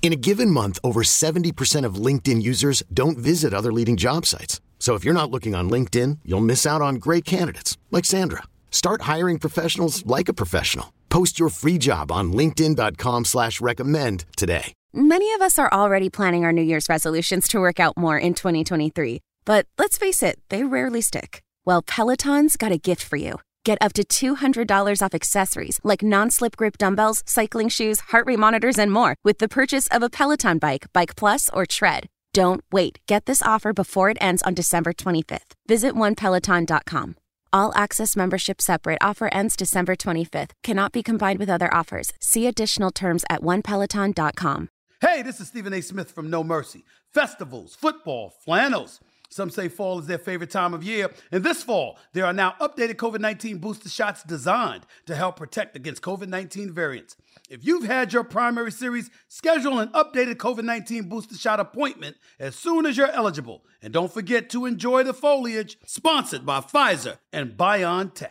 In a given month, over 70% of LinkedIn users don't visit other leading job sites. So if you're not looking on LinkedIn, you'll miss out on great candidates like Sandra. Start hiring professionals like a professional. Post your free job on LinkedIn.com slash recommend today. Many of us are already planning our New Year's resolutions to work out more in 2023. But let's face it, they rarely stick. Well, Peloton's got a gift for you. Get up to $200 off accessories like non-slip grip dumbbells, cycling shoes, heart rate monitors, and more with the purchase of a Peloton bike, Bike Plus, or Tread. Don't wait. Get this offer before it ends on December 25th. Visit onepeloton.com. All access membership separate offer ends December 25th. Cannot be combined with other offers. See additional terms at onepeloton.com. Hey, this is Stephen A. Smith from No Mercy. Festivals, football, flannels. Some say fall is their favorite time of year. And this fall, there are now updated COVID 19 booster shots designed to help protect against COVID 19 variants. If you've had your primary series, schedule an updated COVID 19 booster shot appointment as soon as you're eligible. And don't forget to enjoy the foliage, sponsored by Pfizer and BioNTech.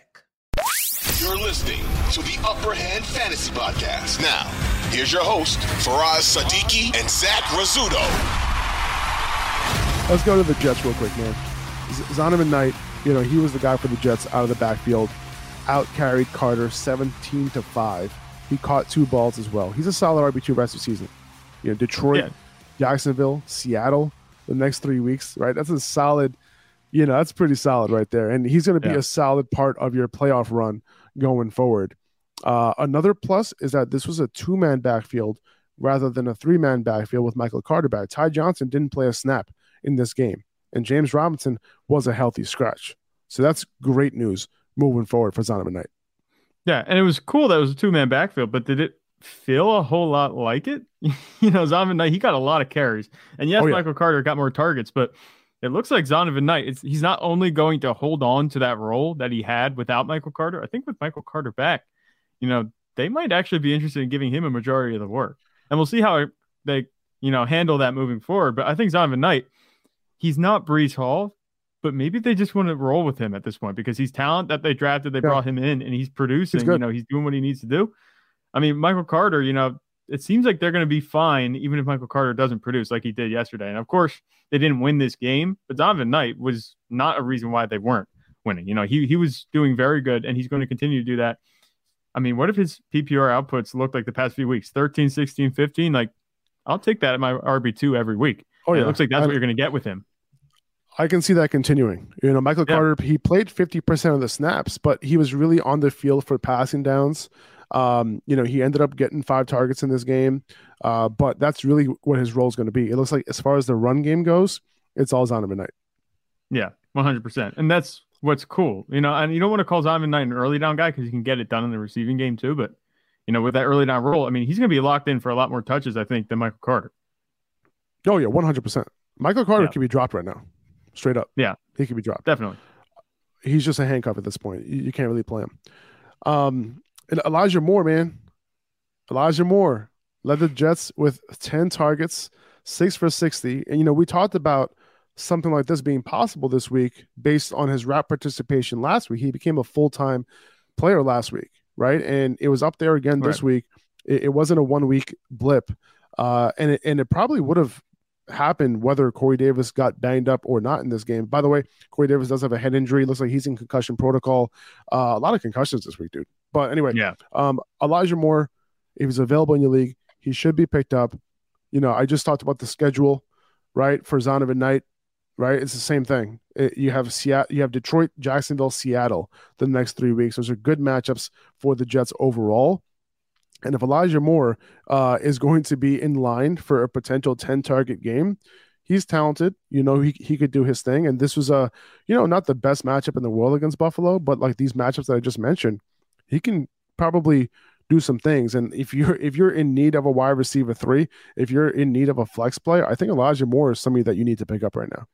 You're listening to the Upper Hand Fantasy Podcast. Now, here's your host, Faraz Sadiki and Zach Rizzuto. Let's go to the Jets real quick, man. Z- Zonovan Knight, you know, he was the guy for the Jets out of the backfield, out carried Carter 17 to 5. He caught two balls as well. He's a solid RB2 rest of the season. You know, Detroit, Yeah. Jacksonville, Seattle, the next three weeks, right? That's a solid, you know, that's pretty solid right there. And he's going to be Yeah. a solid part of your playoff run going forward. Uh, another plus is that this was a two man backfield rather than a three man backfield with Michael Carter back. Ty Johnson didn't play a snap in this game, and James Robinson was a healthy scratch. So that's great news moving forward for Zonovan Knight. Yeah, and it was cool that it was a two man backfield, but did it feel a whole lot like it? you know, Zonovan Knight, he got a lot of carries. And yes, Oh, yeah. Michael Carter got more targets, but it looks like Zonovan Knight, it's, he's not only going to hold on to that role that he had without Michael Carter, I think with Michael Carter back, you know, they might actually be interested in giving him a majority of the work. And we'll see how they, you know, handle that moving forward. But I think Zonovan Knight, he's not Breece Hall, but maybe they just want to roll with him at this point because he's talent that they drafted, they Yeah. brought him in, and he's producing. good. you know, he's doing what he needs to do. I mean, Michael Carter, you know, it seems like they're going to be fine even if Michael Carter doesn't produce like he did yesterday. And of course, they didn't win this game, but Donovan Knight was not a reason why they weren't winning. You know, he he was doing very good, and he's going to continue to do that. I mean, what if his PPR outputs look like the past few weeks 13, 16, 15? Like, I'll take that at my RB2 every week. Oh, yeah. It looks like that's I- what you're going to get with him. I can see that continuing. You know, Michael Yeah. Carter, he played 50% of the snaps, but he was really on the field for passing downs. Um, you know, he ended up getting five targets in this game, uh, but that's really what his role is going to be. It looks like, as far as the run game goes, it's all Zonovan Knight. Yeah, 100%. And that's what's cool. You know, and you don't want to call Zion Knight an early down guy because he can get it done in the receiving game too. But, you know, with that early down role, I mean, he's going to be locked in for a lot more touches, I think, than Michael Carter. Oh, yeah, 100%. Michael Carter Yeah. can be dropped right now, straight up. Yeah. He could be dropped. Definitely. He's just a handcuff at this point. You, you can't really play him. Um, and Elijah Moore, man. Elijah Moore led the Jets with 10 targets, six for 60. And, you know, we talked about something like this being possible this week based on his rap participation last week. He became a full time player last week, right? And it was up there again this week. It, it wasn't a one week blip. Uh, and, it, and it probably would have happened whether Corey Davis got banged up or not in this game. By the way, Corey Davis does have a head injury. Looks like he's in concussion protocol. Uh, a lot of concussions this week, dude. But anyway, Yeah. um, Elijah Moore, if he's available in your league, he should be picked up. You know, I just talked about the schedule, right? For Zonovan Knight, right? It's the same thing. It- you have Seattle, you have Detroit, Jacksonville, Seattle the next three weeks. Those are good matchups for the Jets overall. And if Elijah Moore uh, is going to be in line for a potential 10 target game, he's talented. You know, he, he could do his thing. And this was a, you know, not the best matchup in the world against Buffalo, but like these matchups that I just mentioned, he can probably do some things. And if you're if you're in need of a wide receiver three, if you're in need of a flex player, I think Elijah Moore is somebody that you need to pick up right now.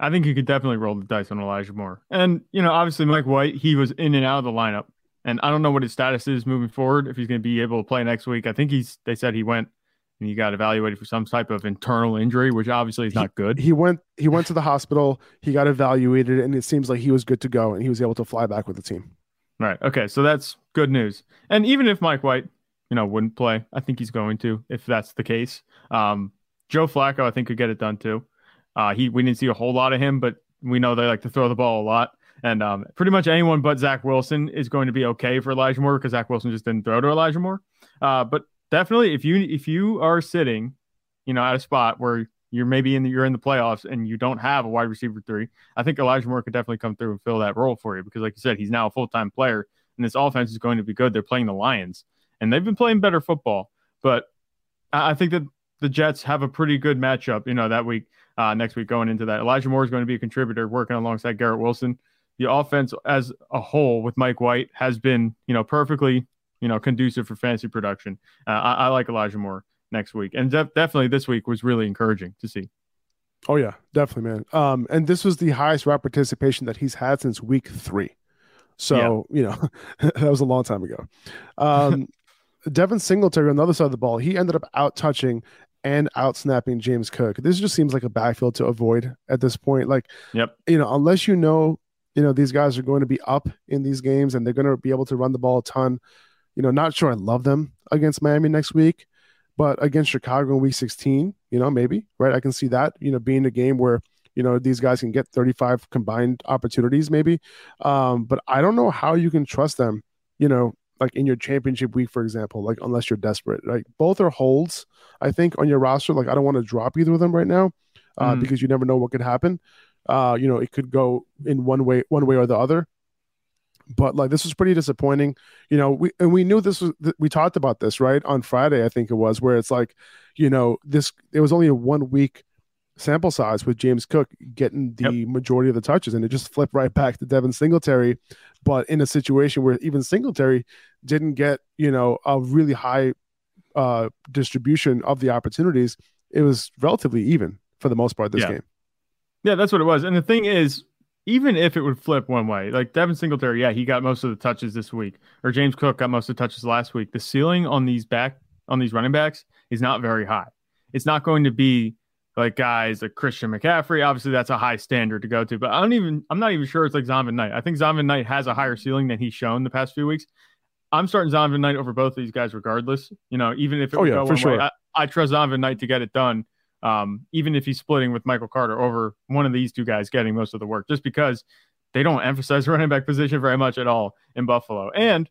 I think you could definitely roll the dice on Elijah Moore. And, you know, obviously Mike White, he was in and out of the lineup. And I don't know what his status is moving forward, if he's going to be able to play next week. I think he's, they said he went and he got evaluated for some type of internal injury, which obviously is not good. He, he went, he went to the hospital, he got evaluated, and it seems like he was good to go and he was able to fly back with the team. Right. Okay. So that's good news. And even if Mike White, you know, wouldn't play, I think he's going to, if that's the case. Um, Joe Flacco, I think, could get it done too. Uh, he we didn't see a whole lot of him, but we know they like to throw the ball a lot. And um, pretty much anyone but Zach Wilson is going to be okay for Elijah Moore because Zach Wilson just didn't throw to Elijah Moore. Uh, but definitely, if you if you are sitting, you know, at a spot where you're maybe in the, you're in the playoffs and you don't have a wide receiver three, I think Elijah Moore could definitely come through and fill that role for you because, like you said, he's now a full time player and this offense is going to be good. They're playing the Lions and they've been playing better football, but I think that the Jets have a pretty good matchup, you know, that week uh, next week going into that. Elijah Moore is going to be a contributor working alongside Garrett Wilson. The offense as a whole with Mike White has been, you know, perfectly, you know, conducive for fantasy production. Uh, I, I, like Elijah Moore next week, and def- definitely this week was really encouraging to see. Oh yeah, definitely, man. Um, and this was the highest route participation that he's had since week three. So yeah. you know, that was a long time ago. Um, Devin Singletary on the other side of the ball, he ended up out touching and out snapping James Cook. This just seems like a backfield to avoid at this point. Like, yep. you know, unless you know, you know, these guys are going to be up in these games and they're going to be able to run the ball a ton. You know, not sure I love them against Miami next week, but against Chicago in week 16, you know, maybe, right? I can see that, you know, being a game where, you know, these guys can get 35 combined opportunities, maybe. Um, but I don't know how you can trust them, you know, like in your championship week, for example, like unless you're desperate. Like both are holds, I think, on your roster. Like I don't want to drop either of them right now uh, mm. because you never know what could happen. Uh, you know, it could go in one way, one way or the other. But like this was pretty disappointing, you know. We and we knew this was we talked about this right on Friday, I think it was, where it's like, you know, this it was only a one week sample size with James Cook getting the yep. majority of the touches, and it just flipped right back to Devin Singletary, but in a situation where even Singletary didn't get you know a really high uh, distribution of the opportunities, it was relatively even for the most part this yeah. game. Yeah, that's what it was. And the thing is, even if it would flip one way, like Devin Singletary, yeah, he got most of the touches this week, or James Cook got most of the touches last week. The ceiling on these back on these running backs is not very high. It's not going to be like guys like Christian McCaffrey. Obviously, that's a high standard to go to, but I don't even I'm not even sure it's like Zonovan Knight. I think Zonovan Knight has a higher ceiling than he's shown the past few weeks. I'm starting Zonovan Knight over both of these guys, regardless. You know, even if it oh, yeah, for sure. Way, I, I, trust Zonovan Knight to get it done. Um, even if he's splitting with Michael Carter over one of these two guys getting most of the work, just because they don't emphasize running back position very much at all in Buffalo. And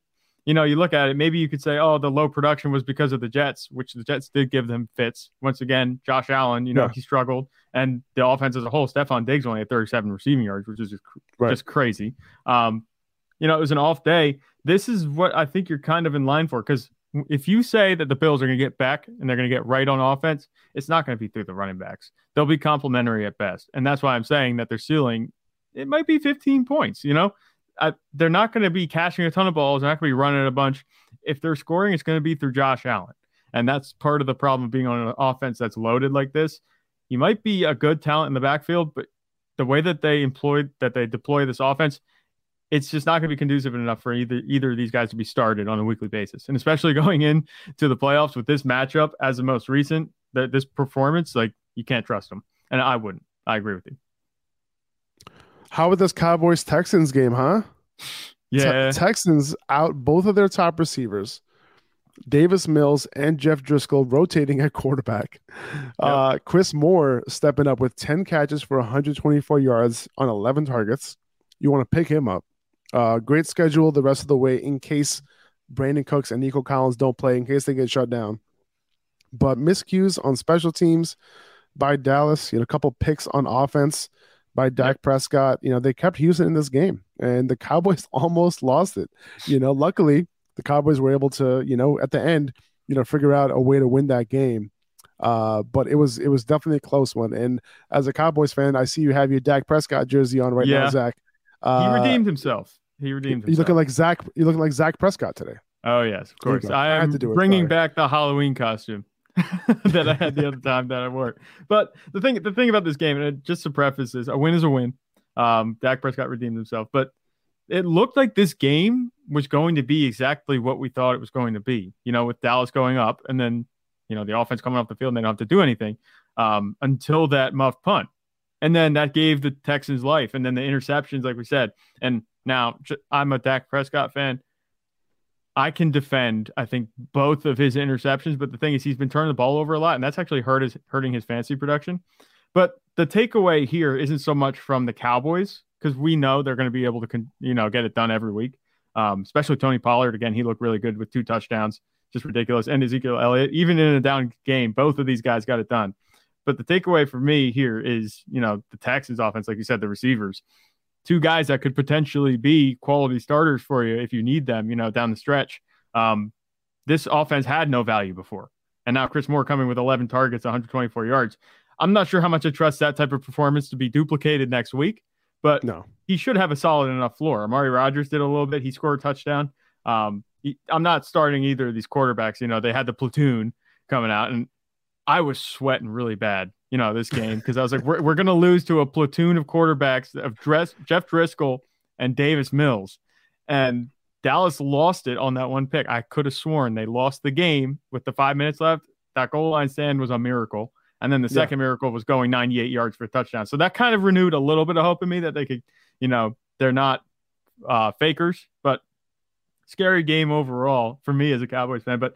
you know, you look at it, maybe you could say, oh, the low production was because of the Jets, which the Jets did give them fits. Once again, Josh Allen, you know, yeah. he struggled. And the offense as a whole, Stefon Diggs only had 37 receiving yards, which is just, right. just crazy. Um, you know, it was an off day. This is what I think you're kind of in line for because if you say that the Bills are going to get back and they're going to get right on offense, it's not going to be through the running backs. They'll be complementary at best. And that's why I'm saying that their ceiling, it might be 15 points, you know? I, they're not going to be catching a ton of balls. They're not going to be running a bunch. If they're scoring, it's going to be through Josh Allen. And that's part of the problem of being on an offense that's loaded like this. You might be a good talent in the backfield, but the way that they employed that they deploy this offense, it's just not going to be conducive enough for either either of these guys to be started on a weekly basis. And especially going in to the playoffs with this matchup as the most recent, that this performance, like you can't trust them. And I wouldn't. I agree with you. How about this Cowboys Texans game, huh? Yeah. Te- Texans out both of their top receivers, Davis Mills and Jeff Driskel rotating at quarterback. Yep. Uh, Chris Moore stepping up with 10 catches for 124 yards on 11 targets. You want to pick him up. Uh, great schedule the rest of the way in case Brandin Cooks and Nico Collins don't play, in case they get shut down. But miscues on special teams by Dallas, you know, a couple picks on offense by Dak Prescott. You know, they kept Houston in this game, and the Cowboys almost lost it. You know, luckily the Cowboys were able to, you know, at the end, you know, figure out a way to win that game. Uh, but it was it was definitely a close one. And as a Cowboys fan, I see you have your Dak Prescott jersey on right Yeah. now, Zach. He Uh, redeemed himself. He redeemed You himself. looking like Zach? You looking like Zach Prescott today? Oh yes, of course. I I had am to do it, bringing sorry. back the Halloween costume that I had the other time that I wore. But the thing, the thing about this game, and just to preface this, a win is a win. Um, Dak Prescott redeemed himself, but it looked like this game was going to be exactly what we thought it was going to be. You know, with Dallas going up, and then you know the offense coming off the field, and they don't have to do anything um, until that muff punt, and then that gave the Texans life, and then the interceptions, like we said, and now I'm a Dak Prescott fan. I can defend, I think, both of his interceptions, but the thing is, he's been turning the ball over a lot, and that's actually hurt his hurting his fantasy production. But the takeaway here isn't so much from the Cowboys because we know they're going to be able to, you know, get it done every week. Um, especially Tony Pollard. Again, he looked really good with two touchdowns, just ridiculous. And Ezekiel Elliott, even in a down game, both of these guys got it done. But the takeaway for me here is, you know, the Texans offense, like you said, the receivers, two guys that could potentially be quality starters for you if you need them, you know, down the stretch. Um, this offense had no value before. And now Chris Moore coming with 11 targets, 124 yards. I'm not sure how much I trust that type of performance to be duplicated next week, but No. he should have a solid enough floor. Amari Rogers did a little bit. He scored a touchdown. Um, he- I'm not starting either of these quarterbacks. You know, they had the platoon coming out, and I was sweating really bad, you know, this game because I was like, we're, we're going to lose to a platoon of quarterbacks of Dress, Jeff Driskel and Davis Mills. And Dallas lost it on that one pick. I could have sworn they lost the game with the five minutes left. That goal line stand was a miracle. And then the Yeah. second miracle was going 98 yards for a touchdown. So that kind of renewed a little bit of hope in me that they could, you know, they're not uh, fakers, but scary game overall for me as a Cowboys fan. But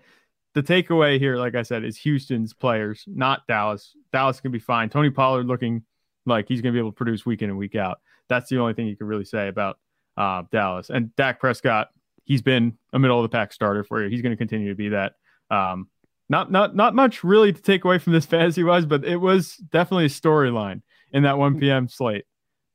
the takeaway here, like I said, is Houston's players, not Dallas. Dallas can be fine. Tony Pollard looking like he's going to be able to produce week in and week out. That's the only thing you can really say about uh, Dallas. And Dak Prescott, he's been a middle of the pack starter for you. He's going to continue to be that. Um, not not not much really to take away from this fantasy wise, but it was definitely a storyline in that 1 p.m. slate.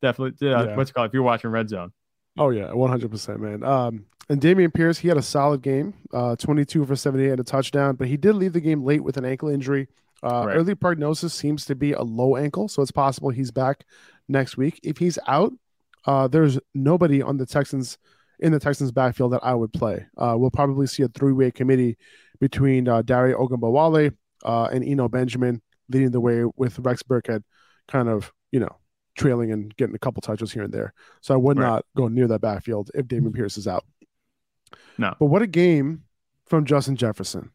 Definitely, uh, Yeah. what's it called if you're watching Red Zone. Oh yeah, one hundred percent, man. Um, and Dameon Pierce, he had a solid game, uh, twenty-two for seventy-eight and a touchdown, but he did leave the game late with an ankle injury. Uh, Right. Early prognosis seems to be a low ankle, so it's possible he's back next week. If he's out, uh, there's nobody on the Texans in the Texans backfield that I would play. Uh, we'll probably see a three-way committee between uh, Dare Ogunbowale uh, and Eno Benjamin leading the way with Rex Burkhead, kind of you know trailing and getting a couple touches here and there. So I would Right. not go near that backfield if Dameon Pierce is out. No. But what a game from Justin Jefferson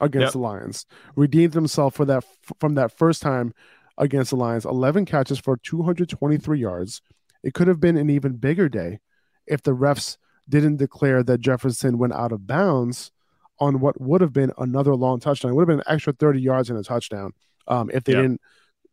against Yep. the Lions. Redeemed himself for that from that first time against the Lions. 11 catches for 223 yards. It could have been an even bigger day if the refs didn't declare that Jefferson went out of bounds on what would have been another long touchdown. It would have been an extra 30 yards and a touchdown um, if they Yeah. didn't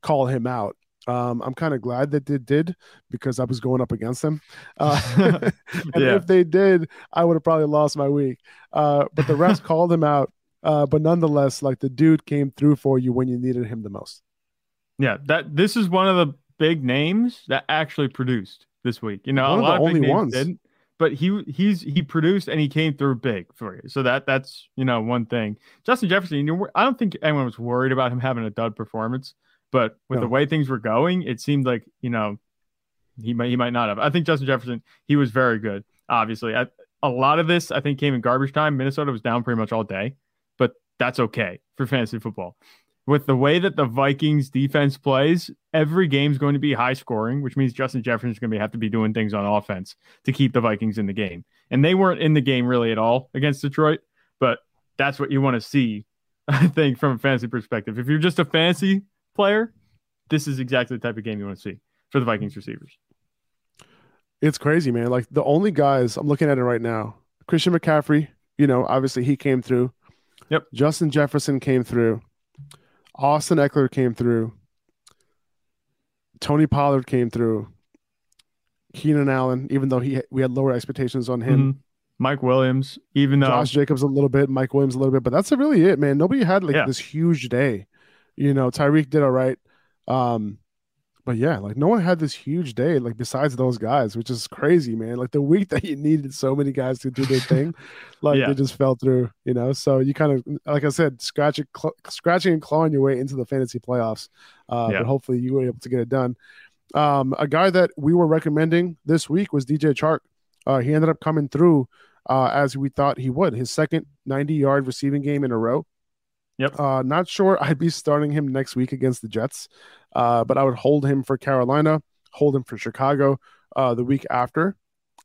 call him out. Um, I'm kind of glad that they did because I was going up against them. Uh, and Yeah. if they did, I would have probably lost my week. Uh, but the refs called him out. Uh, but nonetheless, like the dude came through for you when you needed him the most. Yeah, that this is one of the big names that actually produced this week. You know, One a of lot the of only ones. didn't, but he he's he produced and he came through big for you. So that that's you know one thing. Justin Jefferson, you know, I don't think anyone was worried about him having a dud performance, but with the way things were going, it seemed like you know he might he might not have. I think Justin Jefferson he was very good. Obviously, I, a lot of this I think came in garbage time. Minnesota was down pretty much all day, but that's okay for fantasy football. With the way that the Vikings defense plays, every game's going to be high scoring, which means Justin Jefferson's going to have to be doing things on offense to keep the Vikings in the game. And they weren't in the game really at all against Detroit, but that's what you want to see, I think, from a fantasy perspective. If you're just a fantasy player, this is exactly the type of game you want to see for the Vikings receivers. It's crazy, man. Like the only guys I'm looking at it right now, Christian McCaffrey, you know, obviously he came through. Yep. Justin Jefferson came through. Austin Ekeler came through. Tony Pollard came through. Keenan Allen, even though he we had lower expectations on him. Mhm. Mike Williams, even though Josh Jacobs a little bit, Mike Williams a little bit, but that's really it, man. Nobody had like Yeah. this huge day. You know, Tyreek did all right. Um, but yeah, like no one had this huge day, like besides those guys, which is crazy, man. Like the week that you needed so many guys to do their thing, like Yeah. they just fell through, you know. So you kind of, like I said, scratching, cl- scratching and clawing your way into the fantasy playoffs. Uh, Yeah. But hopefully you were able to get it done. Um, a guy that we were recommending this week was DJ Chark. Uh, he ended up coming through uh, as we thought he would. His second 90 yard receiving game in a row. Yep. Uh, not sure I'd be starting him next week against the Jets, uh, but I would hold him for Carolina, hold him for Chicago uh, the week after.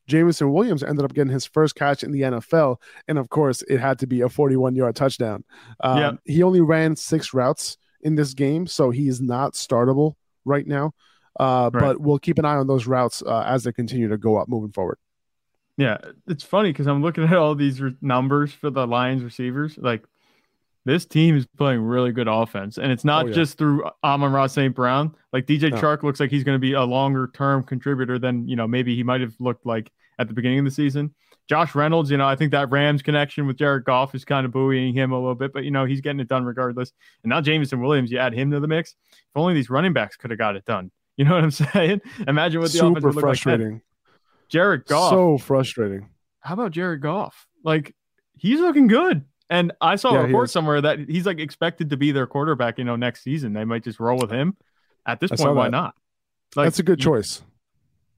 Jameson Williams ended up getting his first catch in the NFL, and of course, it had to be a 41 yard touchdown. Um, Yep. He only ran six routes in this game, so he is not startable right now. Uh, Right. But we'll keep an eye on those routes uh, as they continue to go up moving forward. Yeah, it's funny because I'm looking at all these re- numbers for the Lions receivers. Like this team is playing really good offense, and it's not Oh, yeah. just through Amon-Ra St. Brown. Like DJ No. Chark looks like he's going to be a longer term contributor than you know maybe he might have looked like at the beginning of the season. Josh Reynolds, you know, I think that Rams connection with Jared Goff is kind of buoying him a little bit, but you know he's getting it done regardless. And now Jameson Williams, you add him to the mix. If only these running backs could have got it done. You know what I'm saying? Imagine what the offense Super would look like. frustrating. Jared Goff So frustrating. how about Jared Goff? Like he's looking good. And I saw Yeah, a report somewhere that he's like expected to be their quarterback, you know, next season. They might just roll with him. At this I point, why that. not? Like, That's a good you- choice.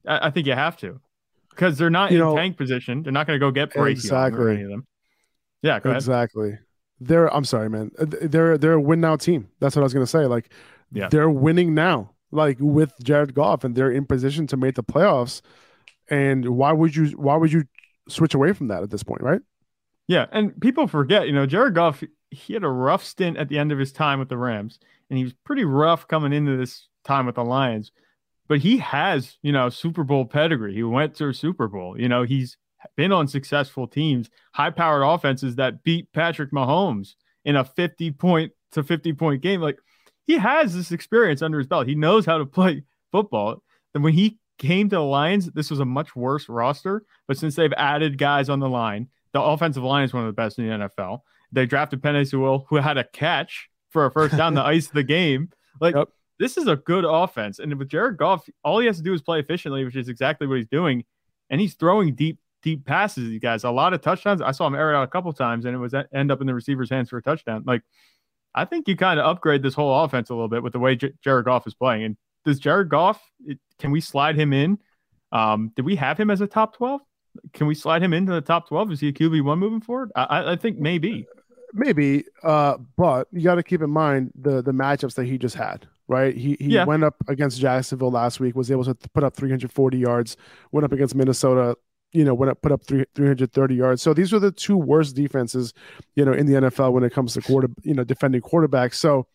I, I think you have to. Because they're not You in know- tank position. They're not going to go get Brady Exactly. any of them. Yeah. Exactly. They're I'm sorry, man. They're they're a win now team. That's what I was gonna say. Like Yeah. they're winning now. Like with Jared Goff and they're in position to make the playoffs. And why would you why would you switch away from that at this point, right? Yeah, and people forget, you know, Jared Goff, he had a rough stint at the end of his time with the Rams, and he was pretty rough coming into this time with the Lions. But he has, you know, Super Bowl pedigree. He went to a Super Bowl. You know, he's been on successful teams, high-powered offenses that beat Patrick Mahomes in a 50 point to 50 point game. Like he has this experience under his belt. He knows how to play football. And when he came to the Lions, this was a much worse roster. But since they've added guys on the line, the offensive line is one of the best in the NFL. They drafted Penei Sewell, who had a catch for a first down to ice the game. Like Yep. this is a good offense. And with Jared Goff, all he has to do is play efficiently, which is exactly what he's doing. And he's throwing deep, deep passes. You guys, a lot of touchdowns. I saw him air it out a couple times, and it was end up in the receiver's hands for a touchdown. Like I think you kind of upgrade this whole offense a little bit with the way J- Jared Goff is playing. And does Jared Goff? It, can we slide him in? Um, did we have him as a top twelve? Can we slide him into the top twelve? Is he a QB one moving forward? I, I- I think maybe. Maybe, uh, but you got to keep in mind the the matchups that he just had. Right, he he Yeah. went up against Jacksonville last week, was able to put up 340 yards. Went up against Minnesota, you know, went up put up three, 330 yards. So these are the two worst defenses, you know, in the NFL when it comes to quarter, you know, defending quarterbacks. So,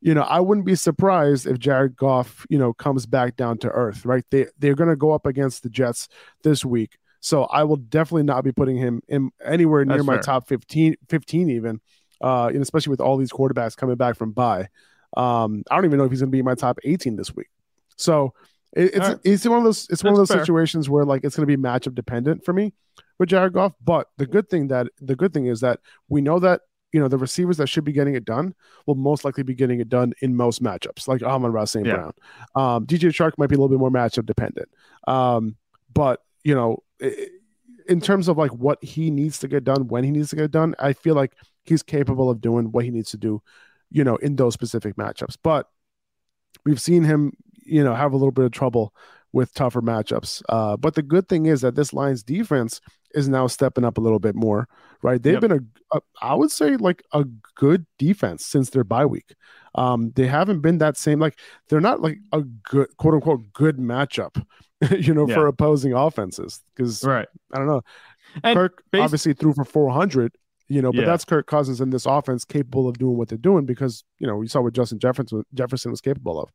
you know, I wouldn't be surprised if Jared Goff, you know, comes back down to earth. Right, they they're going to go up against the Jets this week. So I will definitely not be putting him in anywhere near That's my fair. top 15, 15 even, uh, and especially with all these quarterbacks coming back from bye. Um, I don't even know if he's going to be in my top 18 this week. So it, it's right. it's one of those it's one of those fair. situations where like it's going to be matchup dependent for me with Jared Goff. But the good thing that the good thing is that we know that you know the receivers that should be getting it done will most likely be getting it done in most matchups, like Amon-Ra St. Yeah. Brown. Um, DJ Chark might be a little bit more matchup dependent. Um, but you know, in terms of like what he needs to get done, when he needs to get done, I feel like he's capable of doing what he needs to do, you know, in those specific matchups. But we've seen him, you know, have a little bit of trouble with tougher matchups. Uh, but the good thing is that this Lions defense is now stepping up a little bit more, right? They've Yep. been a, a, I would say like a good defense since their bye week. Um, they haven't been that same, like they're not like a good quote unquote good matchup, you know, Yeah. for opposing offenses. Because Right. I don't know, And Kirk bas- obviously threw for 400, you know, but Yeah. that's Kirk Cousins in this offense capable of doing what they're doing because, you know, we saw what Justin Jefferson, Jefferson was capable of.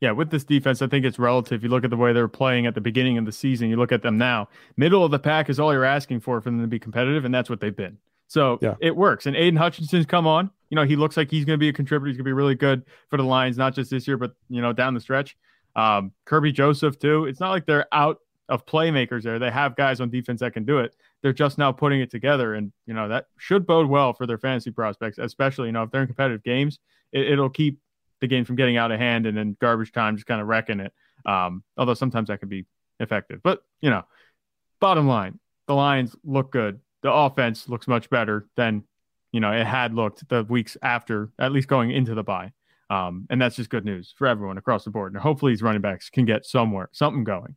Yeah, with this defense, I think it's relative. You look at the way they're playing at the beginning of the season, you look at them now. Middle of the pack is all you're asking for for them to be competitive, and that's what they've been. So Yeah. it works. And Aidan Hutchinson's come on. You know, he looks like he's going to be a contributor. He's going to be really good for the Lions, not just this year, but, you know, down the stretch. Um, Kerby Joseph, too. It's not like they're out of playmakers there. They have guys on defense that can do it. They're just now putting it together. And, you know, that should bode well for their fantasy prospects, especially, you know, if they're in competitive games, it, it'll keep the game from getting out of hand and then garbage time just kind of wrecking it. Um, although sometimes that can be effective. But you know, bottom line, the Lions look good. The offense looks much better than you know it had looked the weeks after, at least going into the bye. Um, and that's just good news for everyone across the board. And hopefully, these running backs can get somewhere, something going.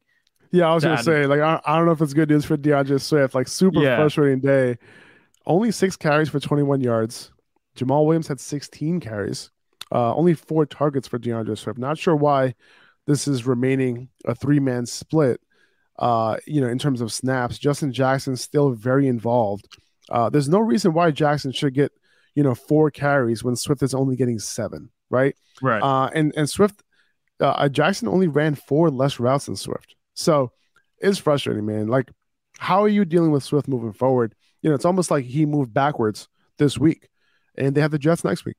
Yeah, I was gonna say, like, I, I don't know if it's good news for D'Andre Swift. Like, super Yeah. frustrating day. Only six carries for 21 yards. Jamaal Williams had 16 carries. Uh, only four targets for D'Andre Swift. Not sure why this is remaining a three man split. Uh, you know, in terms of snaps, Justin Jackson still very involved. Uh, there's no reason why Jackson should get, you know, four carries when Swift is only getting seven, right? Right. Uh, and and Swift, uh, Jackson only ran four less routes than Swift. So it's frustrating, man. Like, how are you dealing with Swift moving forward? You know, it's almost like he moved backwards this week, and they have the Jets next week.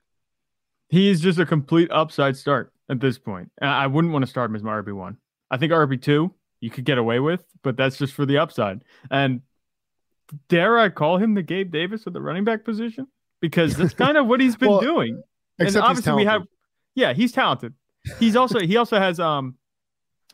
He's just a complete upside start at this point. I wouldn't want to start him as my RB one. I think RB two you could get away with, but that's just for the upside. And dare I call him the Gabe Davis of the running back position? Because that's kind of what he's been Well, doing. And obviously we have yeah, he's talented. He's also he also has um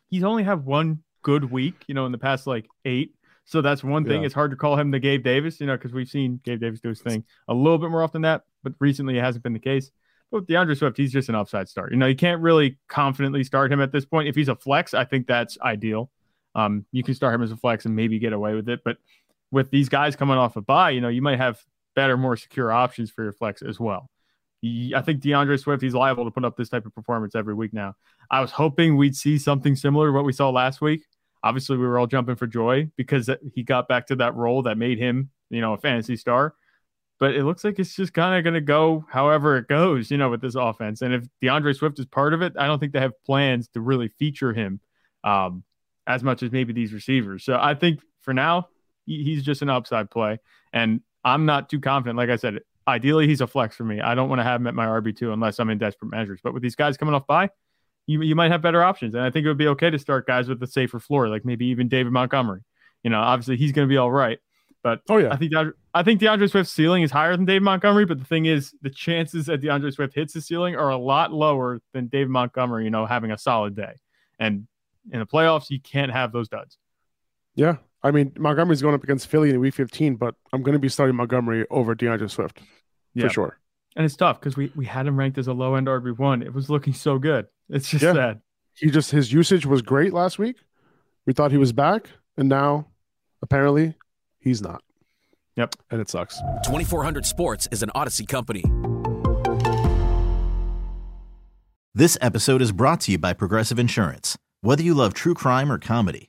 he's only had one good week, you know, in the past like eight. So that's one thing. Yeah. It's hard to call him the Gabe Davis, you know, because we've seen Gabe Davis do his thing a little bit more often than that, but recently it hasn't been the case. But with D'Andre Swift, he's just an upside start. You know, you can't really confidently start him at this point. If he's a flex, I think that's ideal. Um, you can start him as a flex and maybe get away with it. But with these guys coming off a bye, you know, you might have better, more secure options for your flex as well. I think D'Andre Swift, he's liable to put up this type of performance every week now. I was hoping we'd see something similar to what we saw last week. Obviously, we were all jumping for joy because he got back to that role that made him, you know, a fantasy star. But it looks like it's just kind of going to go however it goes, you know, with this offense. And if D'Andre Swift is part of it, I don't think they have plans to really feature him um, as much as maybe these receivers. So I think for now, he's just an upside play. And I'm not too confident. Like I said, ideally, he's a flex for me. I don't want to have him at my RB2 unless I'm in desperate measures. But with these guys coming off by, you, you might have better options. And I think it would be okay to start guys with a safer floor, like maybe even David Montgomery. You know, obviously he's going to be all right. But Oh yeah, I think D'Andre, I think D'Andre Swift's ceiling is higher than David Montgomery, but the thing is, the chances that D'Andre Swift hits the ceiling are a lot lower than David Montgomery. You know, having a solid day, and in the playoffs, you can't have those duds. yeah. I mean, Montgomery's going up against Philly in Week 15, but I'm going to be starting Montgomery over D'Andre Swift Yeah. for sure. And it's tough because we we had him ranked as a low end RB one. It was looking so good. It's just Yeah. sad. He just his usage was great last week. We thought he was back, and now apparently he's not. Yep. and it sucks. 2400 Sports is an Audacy company. This episode is brought to you by Progressive Insurance. Whether you love true crime or comedy,